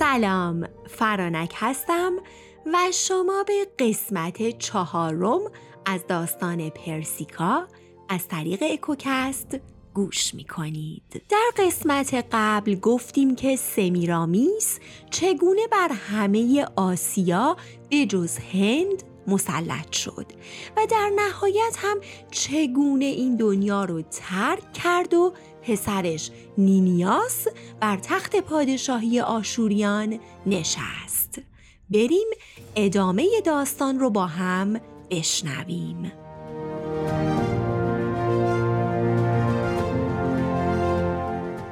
سلام فرانک هستم و شما به قسمت چهارم از داستان پرسیکا از طریق اکوکست گوش می کنید. در قسمت قبل گفتیم که سمیرامیس چگونه بر همه آسیا به جز هند مسلط شد و در نهایت هم چگونه این دنیا رو ترک کرد و پسرش نینیاس بر تخت پادشاهی آشوریان نشست. بریم ادامه داستان رو با هم بشنویم.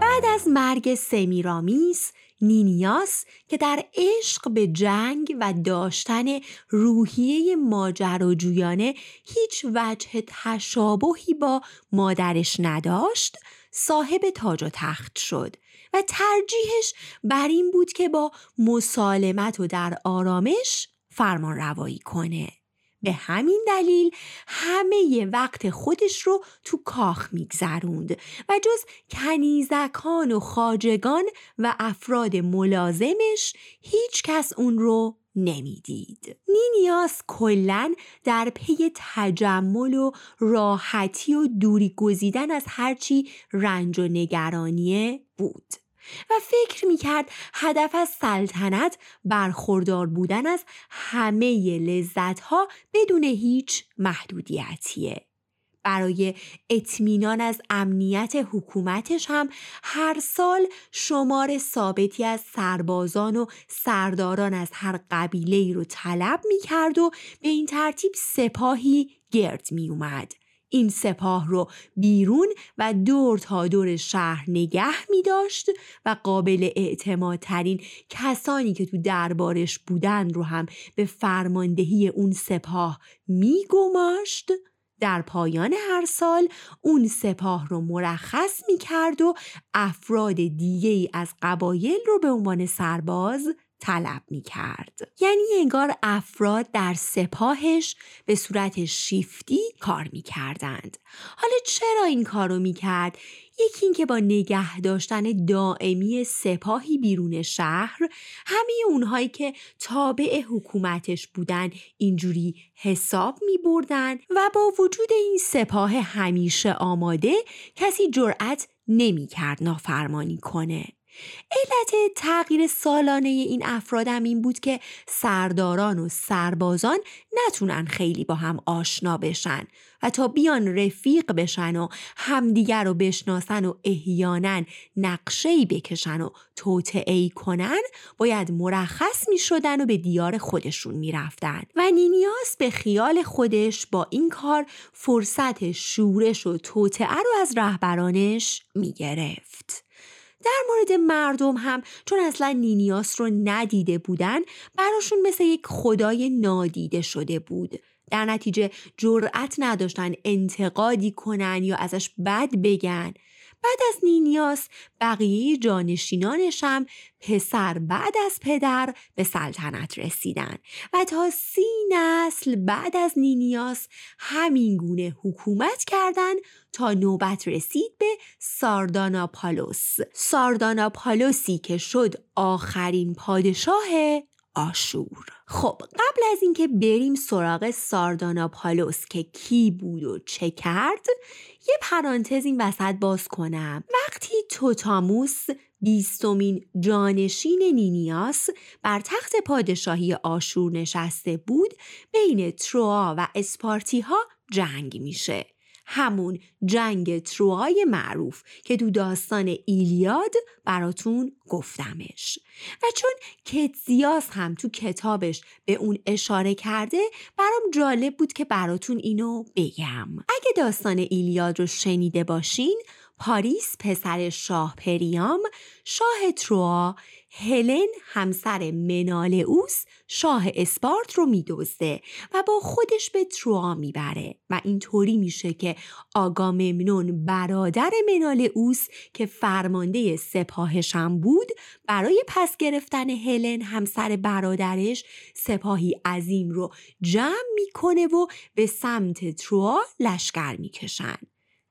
بعد از مرگ سمیرامیس نینیاس که در عشق به جنگ و داشتن روحیه ماجراجویانه هیچ وجه تشابهی با مادرش نداشت صاحب تاج و تخت شد و ترجیحش بر این بود که با مسالمت و در آرامش فرمان روایی کنه. به همین دلیل همه وقت خودش رو تو کاخ میگذروند و جز کنیزکان و خاجگان و افراد ملازمش هیچ کس اون رو نمی‌دید. نینیاس کلا در پی تجمل و راحتی و دوری گزیدن از هرچی رنج و نگرانیه بود. و فکر می‌کرد هدف از سلطنت برخوردار بودن از همه لذتها بدون هیچ محدودیتیه. برای اطمینان از امنیت حکومتش هم هر سال شمار ثابتی از سربازان و سرداران از هر قبیله ای رو طلب می کرد و به این ترتیب سپاهی گرد می اومد. این سپاه رو بیرون و دور تا دور شهر نگه می داشت و قابل اعتمادترین کسانی که تو دربارش بودن رو هم به فرماندهی اون سپاه می گماشت. در پایان هر سال اون سپاه رو مرخص می کرد و افراد دیگه از قبایل رو به عنوان سرباز طلب می کرد. یعنی انگار افراد در سپاهش به صورت شیفتی کار می کردند. حالا چرا این کار رو می کرد؟ یکی اینکه با نگه داشتن دائمی سپاهی بیرون شهر همه اونهایی که تابع حکومتش بودن اینجوری حساب می بردن و با وجود این سپاه همیشه آماده کسی جرأت نمی کرد نافرمانی کنه. علت تغییر سالانه این افرادم این بود که سرداران و سربازان نتونن خیلی با هم آشنا بشن و تا بیان رفیق بشن و همدیگر رو بشناسن و احیانا نقشه‌ای بکشن و توطعه کنن باید مرخص می شدن و به دیار خودشون می رفتن. و نینیاس به خیال خودش با این کار فرصت شورش و توطعه رو از رهبرانش می گرفت. در مورد مردم هم چون اصلا نینیاس رو ندیده بودن براشون مثل یک خدای نادیده شده بود. در نتیجه جرأت نداشتن انتقادی کنن یا ازش بد بگن. بعد از نینیاس بقیه جانشینانش هم پسر بعد از پدر به سلطنت رسیدن و تا سی نسل بعد از نینیاس همین گونه حکومت کردن تا نوبت رسید به سارداناپالوس. سارداناپالوسی که شد آخرین پادشاه آشور. خب قبل از اینکه بریم سراغ سارداناپالوس که کی بود و چه کرد یه پرانتز این وسط باز کنم. وقتی توتاموس بیستمین جانشین نینیاس بر تخت پادشاهی آشور نشسته بود بین تروا و اسپارتی ها جنگ میشه. همون جنگ تروای معروف که دو داستان ایلیاد براتون گفتمش. و چون کتزیاس هم تو کتابش به اون اشاره کرده برام جالب بود که براتون اینو بگم. اگه داستان ایلیاد رو شنیده باشین پاریس پسر شاه پریام شاه تروا هلن همسر منالئوس شاه اسپارت رو میدزده و با خودش به تروا می‌بره و اینطوری میشه که آگاممنون برادر منالئوس که فرمانده سپاهشم بود برای پس گرفتن هلن همسر برادرش سپاهی عظیم رو جمع می‌کنه و به سمت تروا لشکر می‌کشن.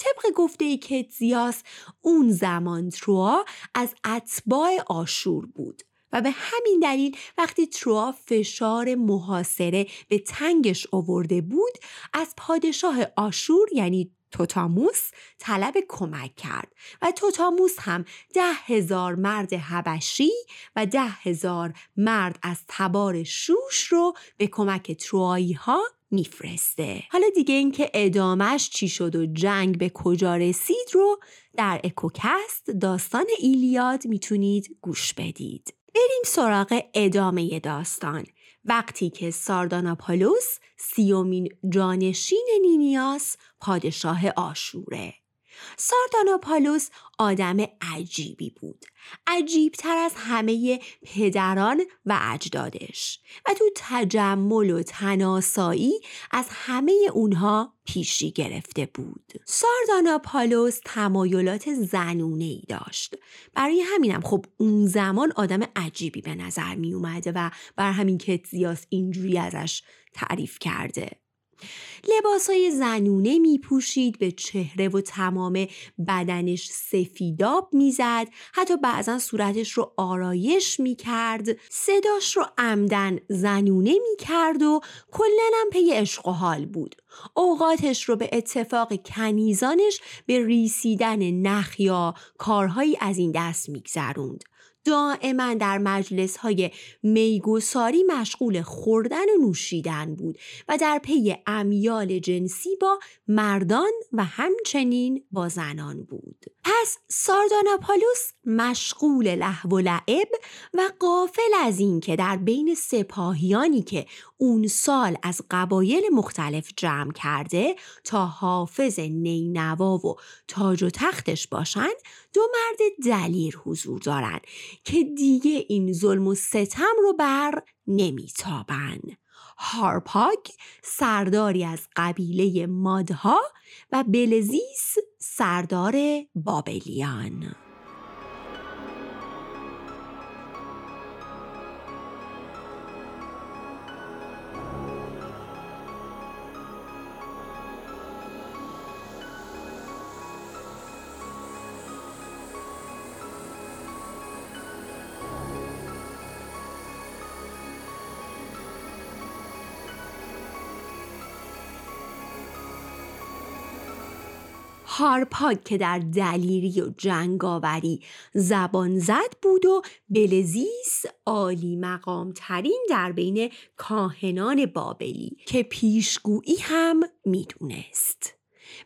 طبق گفته کتزیاس اون زمان تروا از اتباع آشور بود و به همین دلیل وقتی تروا فشار محاصره به تنگش آورده بود از پادشاه آشور یعنی توتاموس طلب کمک کرد و توتاموس هم ده هزار مرد حبشی و ده هزار مرد از تبار شوش رو به کمک تروایی ها میفرسته. حالا دیگه اینکه ادامش چی شد و جنگ به کجا رسید رو در اکوکست داستان ایلیاد می‌تونید گوش بدید. بریم سراغ ادامه داستان. وقتی که سارداناپالوس سیومین جانشین نینیاس پادشاه آشوره. سارداناپالوس آدم عجیبی بود. عجیبتر از همه پدران و اجدادش. و تو تجمل و تناسایی از همه اونها پیشی گرفته بود. سارداناپالوس تمایلات زنونه ای داشت. برای همینم خب اون زمان آدم عجیبی به نظر می اومده و بر همین کتزیاس اینجوری ازش تعریف کرده. های زنونه می پوشید به چهره و تمام بدنش سفیداب می‌زد. حتی بعضا صورتش رو آرایش می کرد صداش رو عمدن زنونه می کرد و کلنم پی عشق و حال بود. اوقاتش رو به اتفاق کنیزانش به ریسیدن نخ یا کارهایی از این دست میگذروند. دائما در مجلس های میگساری مشغول خوردن و نوشیدن بود و در پی امیال جنسی با مردان و همچنین با زنان بود. پس سارداناپالوس مشغول لحو و لعب و قافل از اینکه در بین سپاهیانی که اون سال از قبایل مختلف جمع کرده تا حافظ نینوا و تاج و تختش باشن دو مرد دلیر حضور دارن که دیگه این ظلم و ستم رو بر نمیتابن. هارپاگ سرداری از قبیله مادها و بلزیس سردار بابلیان. هارپاگ که در دلیری و جنگاوری زبان زد بود و بلزیس عالی مقام ترین در بین کاهنان بابلی که پیشگویی هم می‌دونست.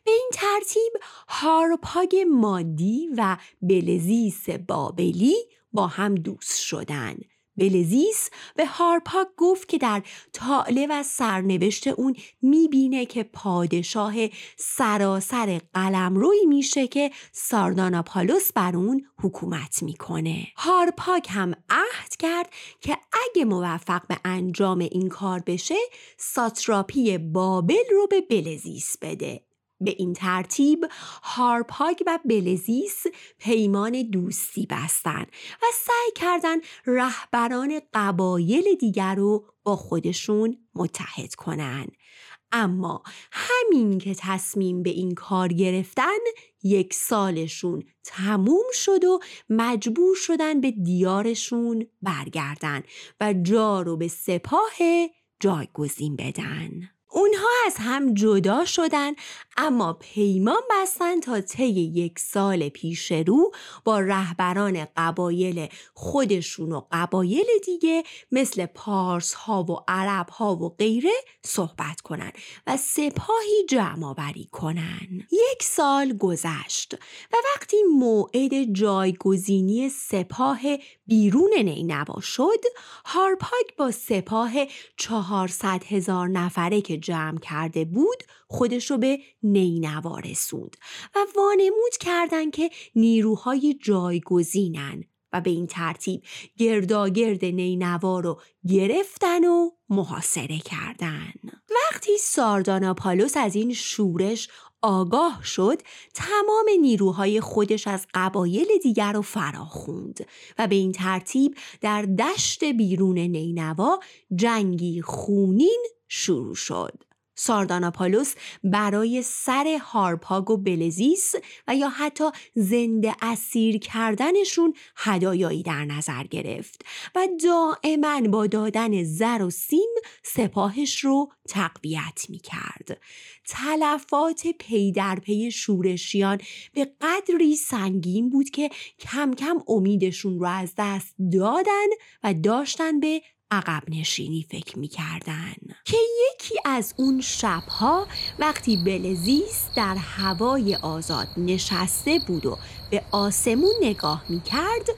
به این ترتیب هارپاگ مادی و بلزیس بابلی با هم دوست شدند بلزیس به هارپاک گفت که در طالع و سرنوشت اون می‌بینه که پادشاه سراسر قلمروی میشه که سارداناپالوس بر اون حکومت می‌کنه. هارپاک هم عهد کرد که اگه موفق به انجام این کار بشه ساتراپی بابل رو به بلزیس بده. به این ترتیب هارپاگ و بلزیس پیمان دوستی بستند و سعی کردند رهبران قبایل دیگر رو با خودشون متحد کنند. اما همین که تصمیم به این کار گرفتن یک سالشون تموم شد و مجبور شدن به دیارشون برگردن و جا رو به سپاه جایگزین بدن. اونها از هم جدا شدن اما پیمان بستن تا طی یک سال پیش رو با رهبران قبایل خودشون و قبایل دیگه مثل پارس ها و عرب ها و غیره صحبت کنن و سپاهی جمع آوری کنن. یک سال گذشت و وقتی موعد جایگزینی سپاه بیرون نینوا شد هارپاک با سپاه چهارصد هزار نفره که جمع کرده بود خودش رو به نینوا رسوند و وانمود کردند که نیروهای جایگزینن و به این ترتیب گرداگرد نینوا رو گرفتن و محاصره کردن. وقتی سارداناپالوس از این شورش آگاه شد تمام نیروهای خودش از قبایل دیگر رو فراخوند و به این ترتیب در دشت بیرون نینوا جنگی خونین شروع شد. سارداناپالوس برای سر هارپاگ و بلزیس و یا حتی زنده اسیر کردنشون هدایایی در نظر گرفت و دائما با دادن زر و سیم سپاهش رو تقویت می کرد. تلفات پی در پی شورشیان به قدری سنگین بود که کم کم امیدشون رو از دست دادن و داشتن به عقب نشینی فکر می کردن. که یکی از اون شبها وقتی بلزیس در هوای آزاد نشسته بود و به آسمون نگاه می کرد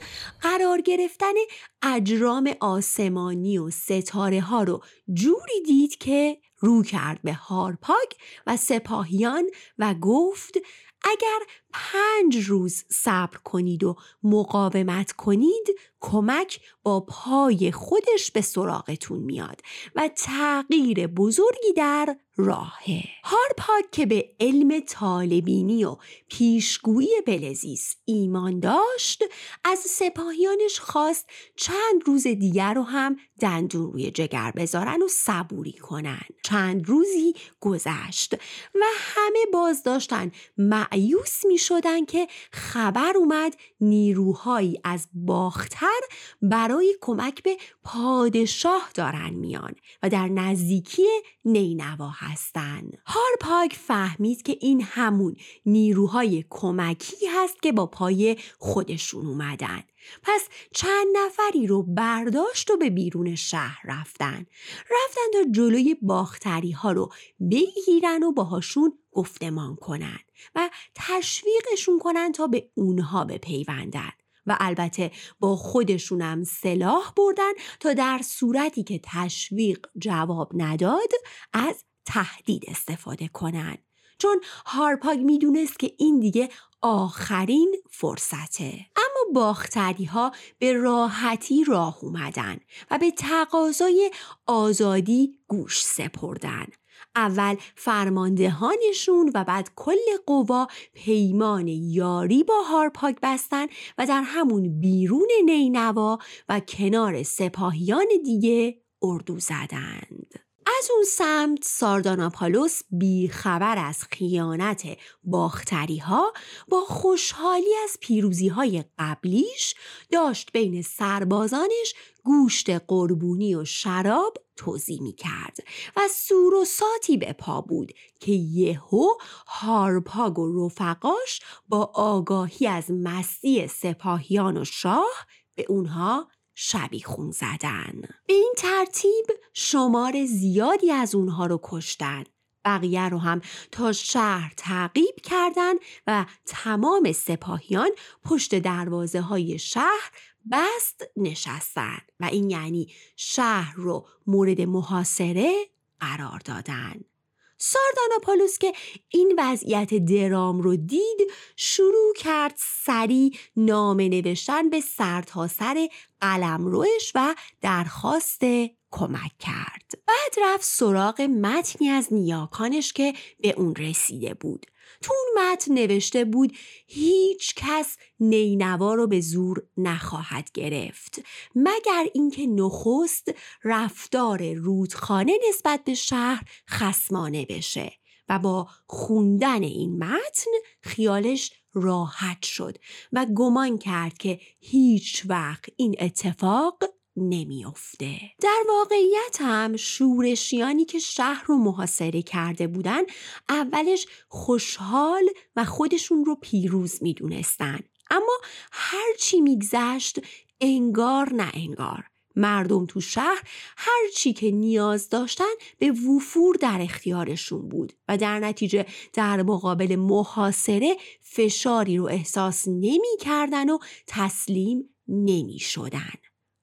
قرار گرفتن اجرام آسمانی و ستاره ها رو جوری دید که رو کرد به هارپاگ و سپاهیان و گفت اگر پنج روز صبر کنید و مقاومت کنید کمک با پای خودش به سراغتون میاد و تغییر بزرگی در راهه. هارپاک که به علم طالبینی و پیشگویی بلزیس ایمان داشت از سپاهیانش خواست چند روز دیگر رو هم دندون روی جگر بذارن و صبوری کنن. چند روزی گذشت و همه باز داشتن معیوس می شدن که خبر اومد نیروهایی از باختر برای کمک به پادشاه دارن میان و در نزدیکی نینوا هستن. هارپاگ فهمید که این همون نیروهای کمکی هست که با پای خودشون اومدن. پس چند نفری رو برداشت و به بیرون شهر رفتن. رفتن تا جلوی باختری ها رو بگیرن و باهاشون گفتمان کنن. و تشویقشون کنن تا به اونها بپیوندن. و البته با خودشونم سلاح بردن تا در صورتی که تشویق جواب نداد از تهدید استفاده کنن. چون هارپاگ می‌دونست که این دیگه آخرین فرصته. اما باختری ها به راحتی راه اومدن و به تقاضای آزادی گوش سپردن. اول فرماندهانشون و بعد کل قوا پیمان یاری با هارپاک بستن و در همون بیرون نینوا و کنار سپاهیان دیگه اردو زدند. از اون سمت سارداناپالوس بیخبر از خیانت باختری ها با خوشحالی از پیروزی های قبلیش داشت بین سربازانش گوشت قربونی و شراب توضیح می کرد و سور و ساتی به پا بود که یهو هارپاگ و رفقاش با آگاهی از مستی سپاهیان و شاه به اونها شبیخون زدن. به این ترتیب شمار زیادی از اونها رو کشتن. بقیه رو هم تا شهر تعقیب کردن و تمام سپاهیان پشت دروازه های شهر بست نشستن و این یعنی شهر رو مورد محاصره قرار دادن. سارداناپالوس که این وضعیت درام رو دید شروع کرد سری نامه نوشتن به سرتاسر قلمروش و درخواست کمک کرد. بعد رفت سراغ متنی از نیاکانش که به اون رسیده بود. تو اون متن نوشته بود هیچ کس نینوا رو به زور نخواهد گرفت. مگر اینکه نخست رفتار رودخانه نسبت به شهر خسمانه بشه و با خوندن این متن خیالش راحت شد و گمان کرد که هیچ وقت این اتفاق نمیافته. در واقعیت هم شورشیانی که شهر رو محاصره کرده بودن اولش خوشحال و خودشون رو پیروز می‌دونستن. اما هرچی میگذشت انگار نه انگار. مردم تو شهر هر چی که نیاز داشتن به وفور در اختیارشون بود و در نتیجه در مقابل محاصره فشاری رو احساس نمی کردن و تسلیم نمی شدن.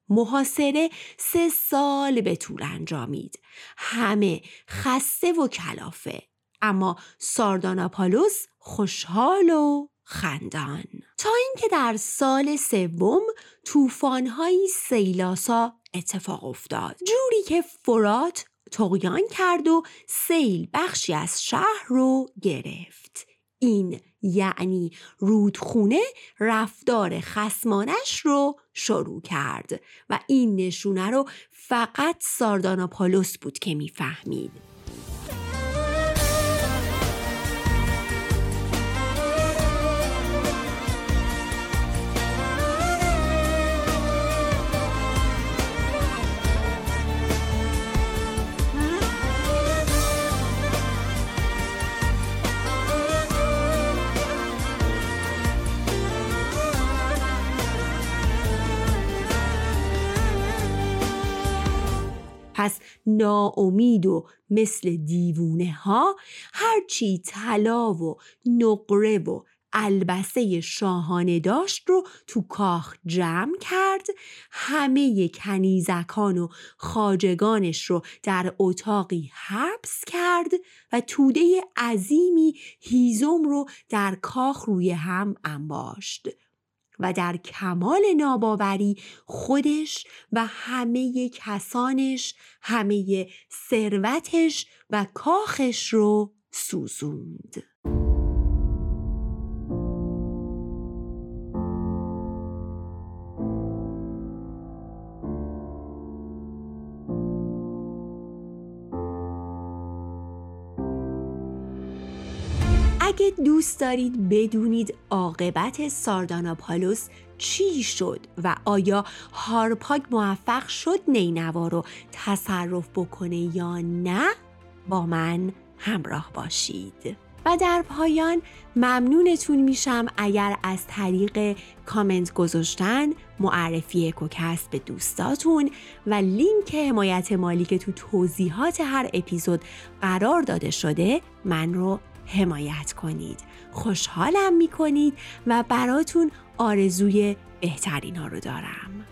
محاصره سه سال به طول انجامید. همه خسته و کلافه. اما سارداناپالوس خوشحال و خندان. تا اینکه در سال سوم طوفانهایی سیلاسا اتفاق افتاد. جوری که فرات تقیان کرد و سیل بخشی از شهر رو گرفت. این یعنی رودخونه رفتار خسمانش رو شروع کرد و این نشونه رو فقط سارداناپالوس بود که می‌فهمید. ناامید و مثل دیوونه ها هرچی طلا و نقره و البسه شاهانه داشت رو تو کاخ جمع کرد همه کنیزکان و خاجگانش رو در اتاقی حبس کرد و توده عظیمی هیزم رو در کاخ روی هم انباشت. و در کمال ناباوری خودش و همه کسانش همه ثروتش و کاخش رو سوزوند. دوست دارید بدونید عاقبت سارداناپالوس چی شد و آیا هارپاگ موفق شد نینوا رو تصرف بکنه یا نه؟ با من همراه باشید. و در پایان ممنونتون میشم اگر از طریق کامنت گذاشتن معرفی کوکست به دوستاتون و لینک حمایت مالی که تو توضیحات هر اپیزود قرار داده شده من رو حمایت کنید. خوشحالم می‌کنید و براتون آرزوی بهترین ها رو دارم.